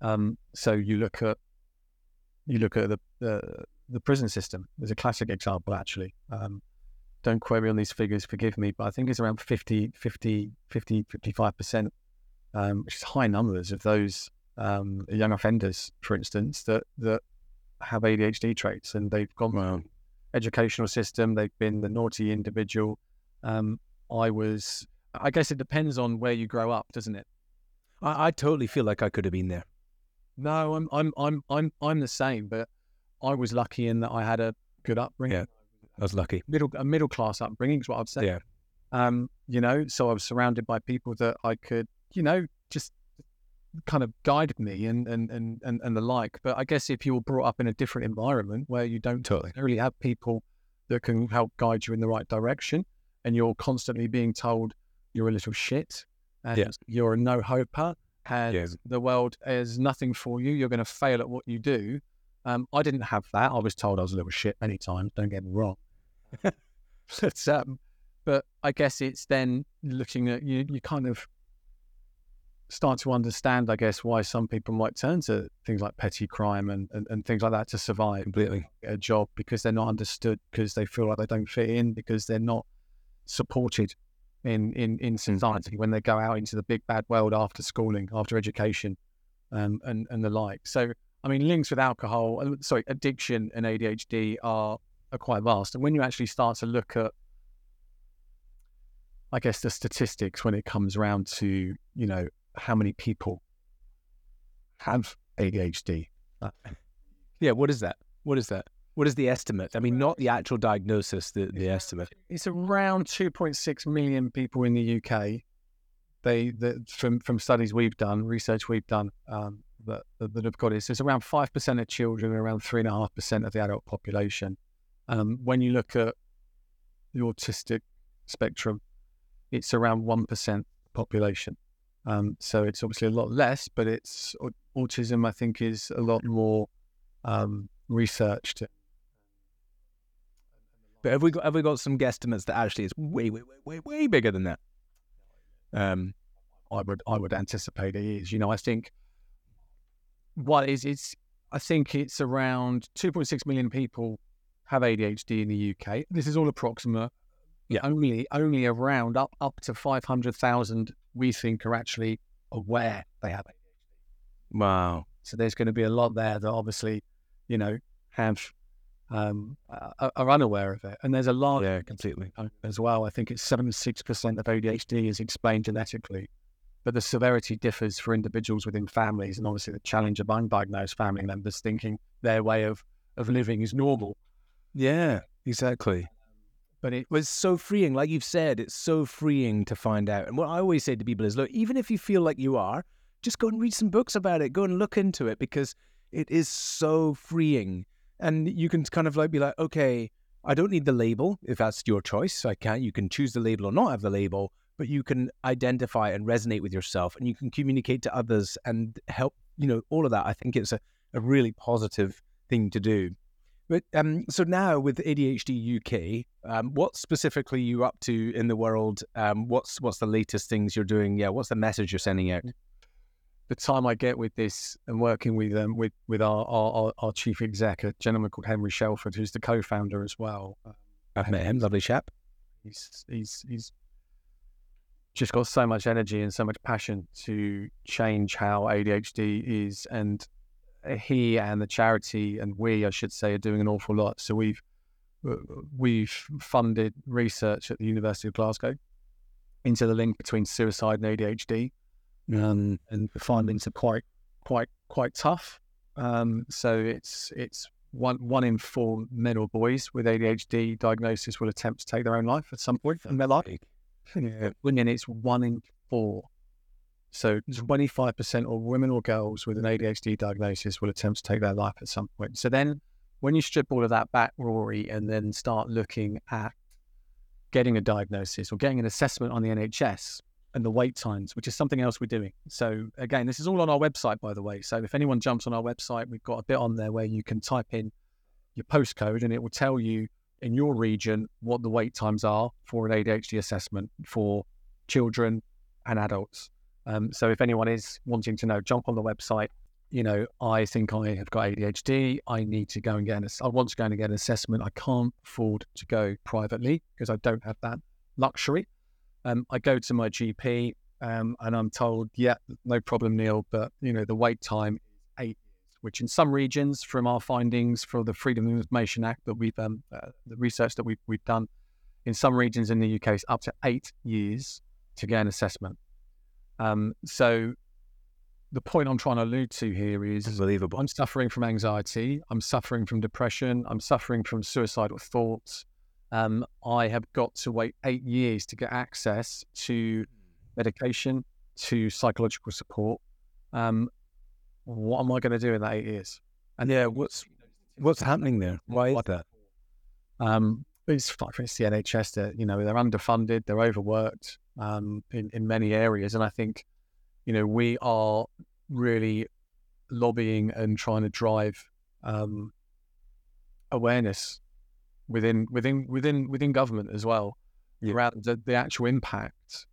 Um, so you look at you look at the, the the prison system. There's a classic example actually. Um, don't quote me on these figures, forgive me, but I think it's around 50, 50, 50, 55%, um, which is high numbers of those um, young offenders, for instance, that, that have ADHD traits and they've gone Wow. educational system, they've been the naughty individual. Um, I was, I guess it depends on where you grow up, doesn't it? I, I totally feel like I could have been there. No, I'm, I'm, I'm, I'm, I'm the same, but I was lucky in that I had a good upbringing. Yeah. I was lucky. middle a middle class upbringing is what I'd say. Yeah. Um, you know, so I was surrounded by people that I could, you know, just kind of guided me and and and and, and the like. But I guess if you were brought up in a different environment where you don't Totally. necessarily have people that can help guide you in the right direction, and you're constantly being told you're a little shit and Yeah. you're a no hoper and Yeah. the world is nothing for you, you're going to fail at what you do. Um, I didn't have that. I was told I was a little shit many times. Don't get me wrong. but, um, but I guess it's then looking at you. You kind of start to understand, I guess, why some people might turn to things like petty crime and, and, and things like that to survive Completely. a job because they're not understood, because they feel like they don't fit in, because they're not supported in in in society when they go out into the big bad world after schooling, after education, um, and and the like. So, I mean, links with alcohol, uh, sorry, addiction and ADHD are are quite vast. And when you actually start to look at, I guess, the statistics when it comes around to you know how many people have ADHD, Yeah. What is that? What is that? What is the estimate? I mean, not the actual diagnosis, the, the estimate. it's around 2.6 million people in the UK. They, that from from studies we've done, research we've done, um, that, that have got it. So it's around five percent of children, and around three and a half percent of the adult population. Um, when you look at the autistic spectrum, it's around one percent population. Um, so it's obviously a lot less, but it's autism. I think is a lot more um, researched. But have we got have we got some guesstimates that actually it's way way way way way bigger than that? Um, I would I would anticipate it is. You know, I think what is it's I think it's around 2.6 million people have ADHD in the UK. This is all approximate. Yeah. Only only around up up to 500,000 we think are actually aware they have ADHD. wow. So there's going to be a lot there that obviously, you know, have um, are, are unaware of it. And there's a large Yeah, completely. as well. I think it's 76% of ADHD is explained genetically, but the severity differs for individuals within families. And obviously, the challenge of undiagnosed family members thinking their way of, of living is normal. Yeah, exactly. But it was so freeing. Like you've said, it's so freeing to find out. And what I always say to people is, look, even if you feel like you are, just go and read some books about it. Go and look into it because it is so freeing. And you can kind of like be like, okay, I don't need the label if that's your choice. I can't. You can choose the label or not have the label, but you can identify and resonate with yourself, and you can communicate to others and help. You know, all of that. I think it's a, a really positive thing to do. But um, so now with ADHD UK, um, what specifically are you up to in the world? Um, what's what's the latest things you're doing? Yeah, what's the message you're sending out? The time I get with this and working with um, with with our, our our- chief exec, a gentleman called Henry Shelford, who's the co-founder as well. Um, I've met him, lovely chap. he's he's he's just got so much energy and so much passion to change how ADHD is. And he and the charity and we, I should say, are doing an awful lot. So we've we've funded research at the University of Glasgow into the link between suicide and ADHD, um, and the findings are quite quite quite tough. Um, so it's it's one one in four men or boys with ADHD diagnosis will attempt to take their own life at some point in their life. Yeah. And it's one in four. So 25% of women or girls with an ADHD diagnosis will attempt to take their life at some point. So then when you strip all of that back, Ruari, and then start looking at getting a diagnosis or getting an assessment on the NHS and the wait times, which is something else we're doing. So again, this is all on our website, by the way. So if anyone jumps on our website, we've got a bit on there where you can type in your postcode and it will tell you in your region what the wait times are for an ADHD assessment for children and adults. Um, so if anyone is wanting to know, jump on the website. You know, I think I have got ADHD. I need to go and get an. I want to go and get an assessment. I can't afford to go privately because I don't have that luxury. Um, I go to my GP um, and I'm told, yeah, no problem, Neal. But you know, the wait time is eight years, which in some regions, from our findings for the Freedom of Information Act that we've um, uh, the research that we've we've done, in some regions in the UK, it's up to eight years to get an assessment. Um, so the point I'm trying to allude to here is unbelievable. I'm suffering from anxiety. I'm suffering from depression. I'm suffering from suicidal thoughts. Um, I have got to wait eight years to get access to medication, to psychological support. Um, what am I going to do in that eight years? And yeah, what's what's happening there? Why is that? Um, it's, it's the NHS that you know they're underfunded, they're overworked um, in in many areas, and I think you know we are really lobbying and trying to drive um, awareness within within within within government as well yeah. around the, the actual impact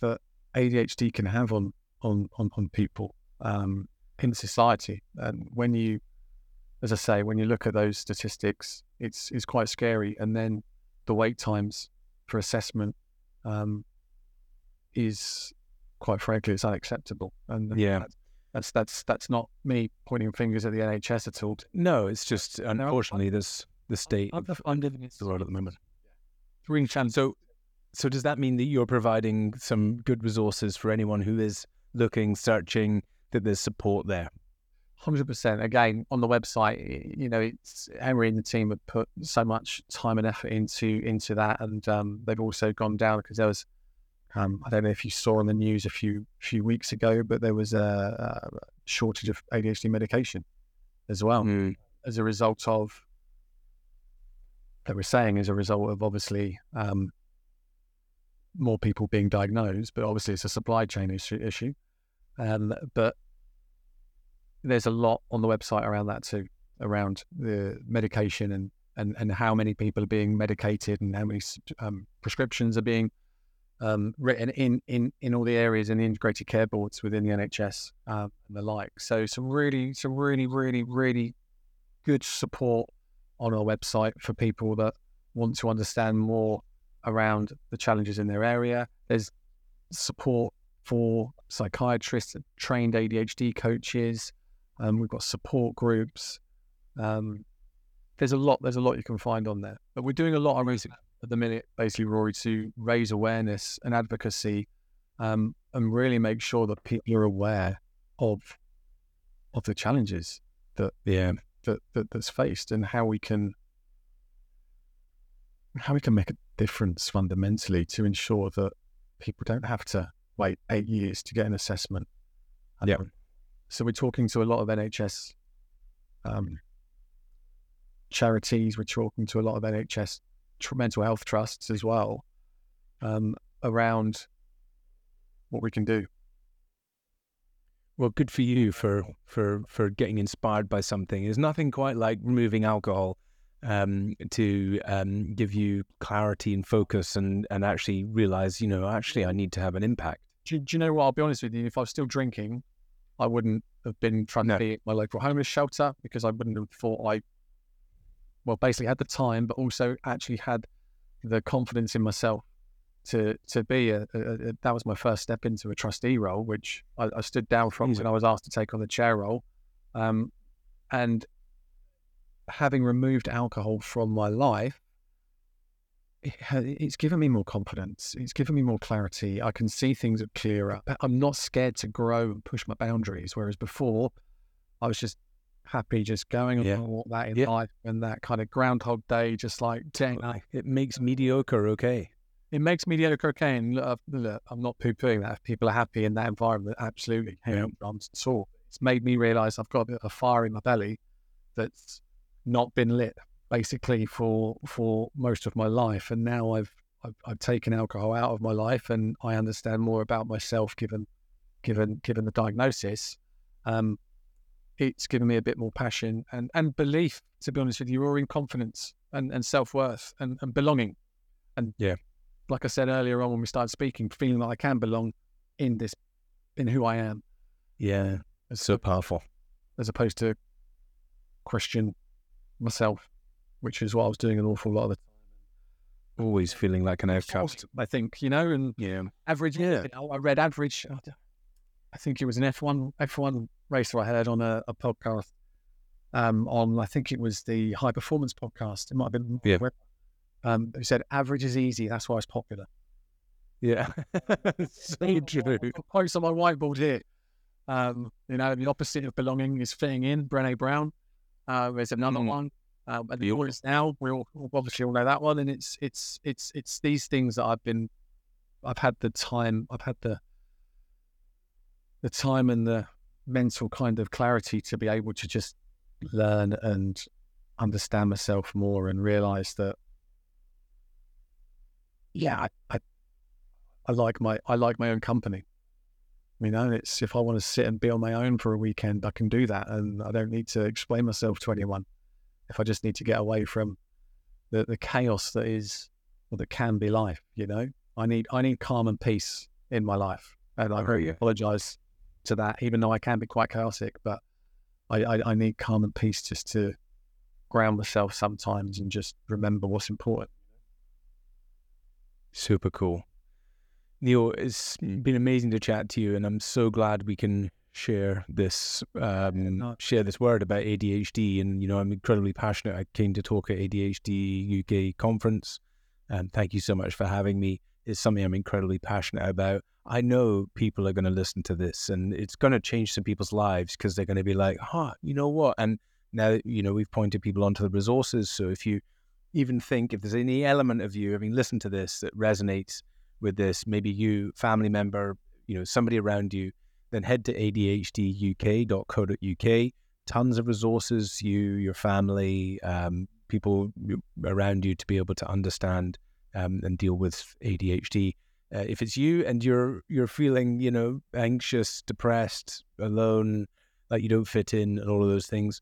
that ADHD can have on on on, on people um, in society. And when you, as I say, when you look at those statistics, it's it's quite scary. And then the wait times for assessment um, is quite frankly it's unacceptable. And yeah. That's that's that's not me pointing fingers at the NHS at all. No, it's just unfortunately there's the state I'm, I'm living in the world at the moment. Ring chance. So, so does that mean that you're providing some good resources for anyone who is looking, searching, that there's support there? Hundred percent. Again, on the website, you know, it's Henry and the team have put so much time and effort into into that, and um, they've also gone down because there was, um, I don't know if you saw on the news a few few weeks ago, but there was a, a shortage of ADHD medication as well mm. as a result of that we're saying is a result of obviously um, more people being diagnosed, but obviously it's a supply chain issue. issue. Um, but there's a lot on the website around that too, around the medication and, and, and how many people are being medicated and how many um, prescriptions are being um, written in, in, in all the areas in the integrated care boards within the NHS um, and the like. So some really, some really, really, really good support on our website for people that want to understand more around the challenges in their area. There's support for psychiatrists, trained ADHD coaches. Um, we've got support groups. Um, there's a lot. There's a lot you can find on there. But we're doing a lot of music at the minute, basically, Ruari, to raise awareness and advocacy, um, and really make sure that people are aware of of the challenges that yeah that, that that's faced and how we can how we can make a difference fundamentally to ensure that people don't have to wait eight years to get an assessment. Yeah. So we're talking to a lot of NHS um, charities. We're talking to a lot of NHS mental health trusts as well um, around what we can do. Well, good for you for for for getting inspired by something. There's nothing quite like removing alcohol um, to um, give you clarity and focus, and and actually realize, you know, actually, I need to have an impact. Do, do you know what? I'll be honest with you. If I was still drinking, I wouldn't have been trying no. to be at my local homeless shelter because I wouldn't have thought I, well, basically had the time, but also actually had the confidence in myself to to be a, a, a, that was my first step into a trustee role, which I, I stood down from when I was asked to take on the chair role, um, and having removed alcohol from my life, it, it's given me more confidence. It's given me more clarity. I can see things clearer. I'm not scared to grow and push my boundaries. Whereas before, I was just happy just going Yeah. along with that in Yeah. life and that kind of groundhog day, just like dang, It makes mediocre okay. It makes mediocre okay. And look, I'm not poo pooing that. If people are happy in that environment, absolutely. Yeah. I'm sore. It's made me realize I've got a bit of a fire in my belly that's not been lit basically for for most of my life. And now I've I've, I've taken alcohol out of my life and I understand more about myself given given given the diagnosis. Um, it's given me a bit more passion and, and belief, to be honest with you, or in confidence and, and self worth and, and belonging. And Yeah. Like I said earlier on when we started speaking, feeling that I can belong in this, in who I am, Yeah. It's so powerful. as opposed to question myself, which is what I was doing an awful lot of the time. Always feeling like an outcast. I think, you know, and Yeah. average. Yeah. You know, I read average. I think it was an F one F one racer I heard on a, a podcast. Um, on I think it was the high performance podcast. It might have been Yeah. Um, who said average is easy. That's why it's popular. Yeah. so true. Quotes on my whiteboard here. Um, you know, the opposite of belonging is fitting in. Brené Brown. Uh, there's another Mm. one. Um, and the audience now, we all obviously all know that one. And it's it's it's it's these things that I've been, I've had the time, I've had the the time and the mental kind of clarity to be able to just learn and understand myself more and realize that, yeah, I, I I like my I like my own company. You know, it's if I want to sit and be on my own for a weekend, I can do that, and I don't need to explain myself to anyone. If I just need to get away from the, the chaos that is or that can be life, you know, I need I need calm and peace in my life, and I Right, yeah. apologize to that, even though I can be quite chaotic, but I, I I need calm and peace just to ground myself sometimes and just remember what's important. Super cool. Neal, it's been amazing to chat to you, and I'm so glad we can share this um, share this word about ADHD. And you know, I'm incredibly passionate. I came to talk at ADHD UK conference, and thank you so much for having me. It's something I'm incredibly passionate about. I know people are going to listen to this, and it's going to change some people's lives because they're going to be like, "Huh, you know what?" And now, you know, we've pointed people onto the resources. So if you even think if there's any element of you having listened to this that resonates with this, maybe you, family member, you know, somebody around you, then head to adhduk.co.uk. Tons of resources, you, your family, um, people around you to be able to understand um, and deal with ADHD. Uh, if it's you and you're you're feeling, you know, anxious, depressed, alone, like you don't fit in, and all of those things,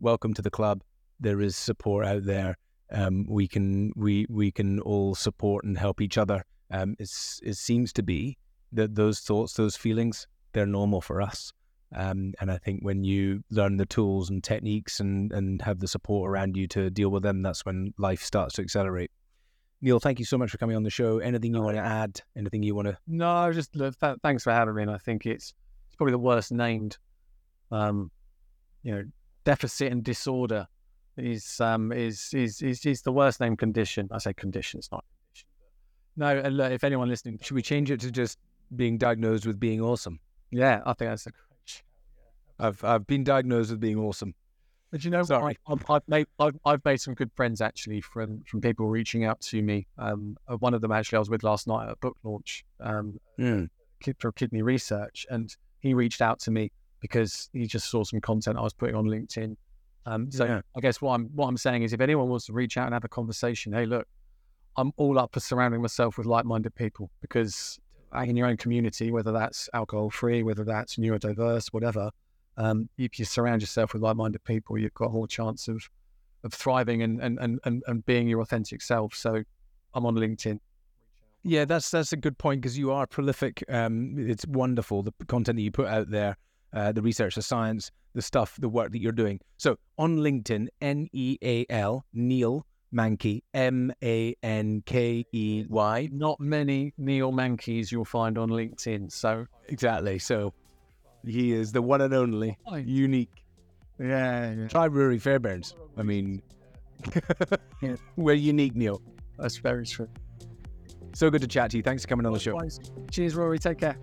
welcome to the club. There is support out there. Um, we can we we can all support and help each other. Um, it's, it seems to be that those thoughts, those feelings, they're normal for us. Um, and I think when you learn the tools and techniques and, and have the support around you to deal with them, that's when life starts to accelerate. Neal, thank you so much for coming on the show. Anything you want to add? Anything you want to? No, just th- thanks for having me. And I think it's it's probably the worst named, um, you know, deficit and disorder is um is is is, is the worst named condition. I say condition, it's not condition. No, and look, if anyone listening, Should we change it to just being diagnosed with being awesome? yeah, I think that's a great. shout. I've I've been diagnosed with being awesome. But you know. Sorry. I, I've, I've made I've, I've made some good friends actually from from people reaching out to me. Um, uh, one of them actually I was with last night at a book launch. Um, Mm. for kidney research, and he reached out to me because he just saw some content I was putting on LinkedIn. Um, so Yeah. I guess what I'm what I'm saying is, if anyone wants to reach out and have a conversation, hey, look, I'm all up for surrounding myself with like-minded people because in your own community, whether that's alcohol-free, whether that's neurodiverse, whatever, um, if you surround yourself with like-minded people, you've got more chance of of thriving and and and and, and being your authentic self. So I'm on LinkedIn. Yeah, that's that's a good point because you are prolific. Um, it's wonderful the content that you put out there, uh, the research, the science, the stuff, the work that you're doing. So on LinkedIn, N E A L Neal Mankey, M A N K E Y. Not many Neal Mankeys you'll find on LinkedIn. So Exactly. So he is the one and only, unique. yeah, yeah. Try Ruari Fairbairns. I mean, Yeah. we're unique, Neal. that's very true. So good to chat to you. Thanks for coming on the show. Cheers, Ruari. Take care.